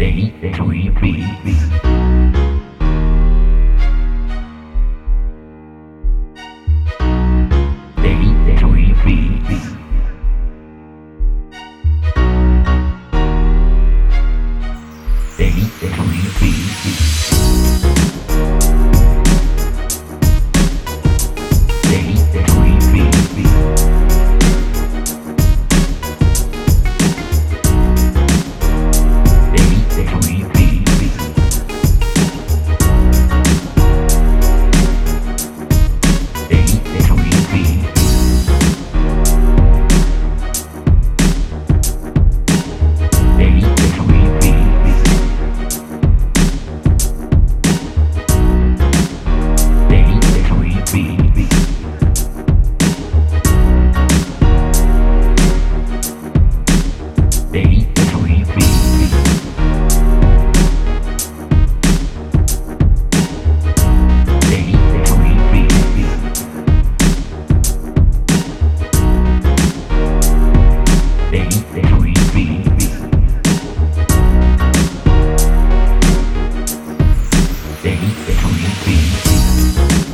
A3B. Beat.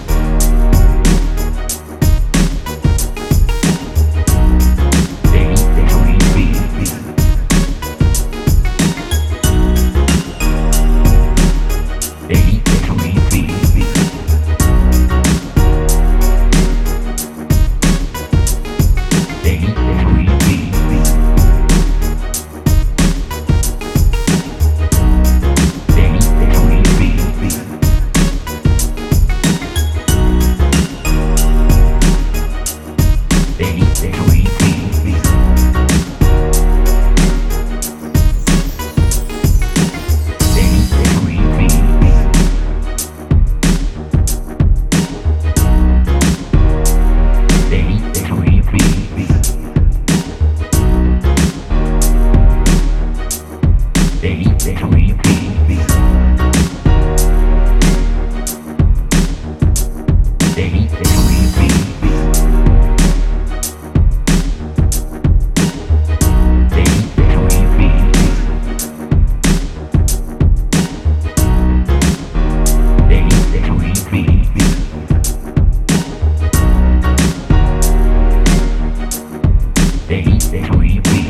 They, they, we, we.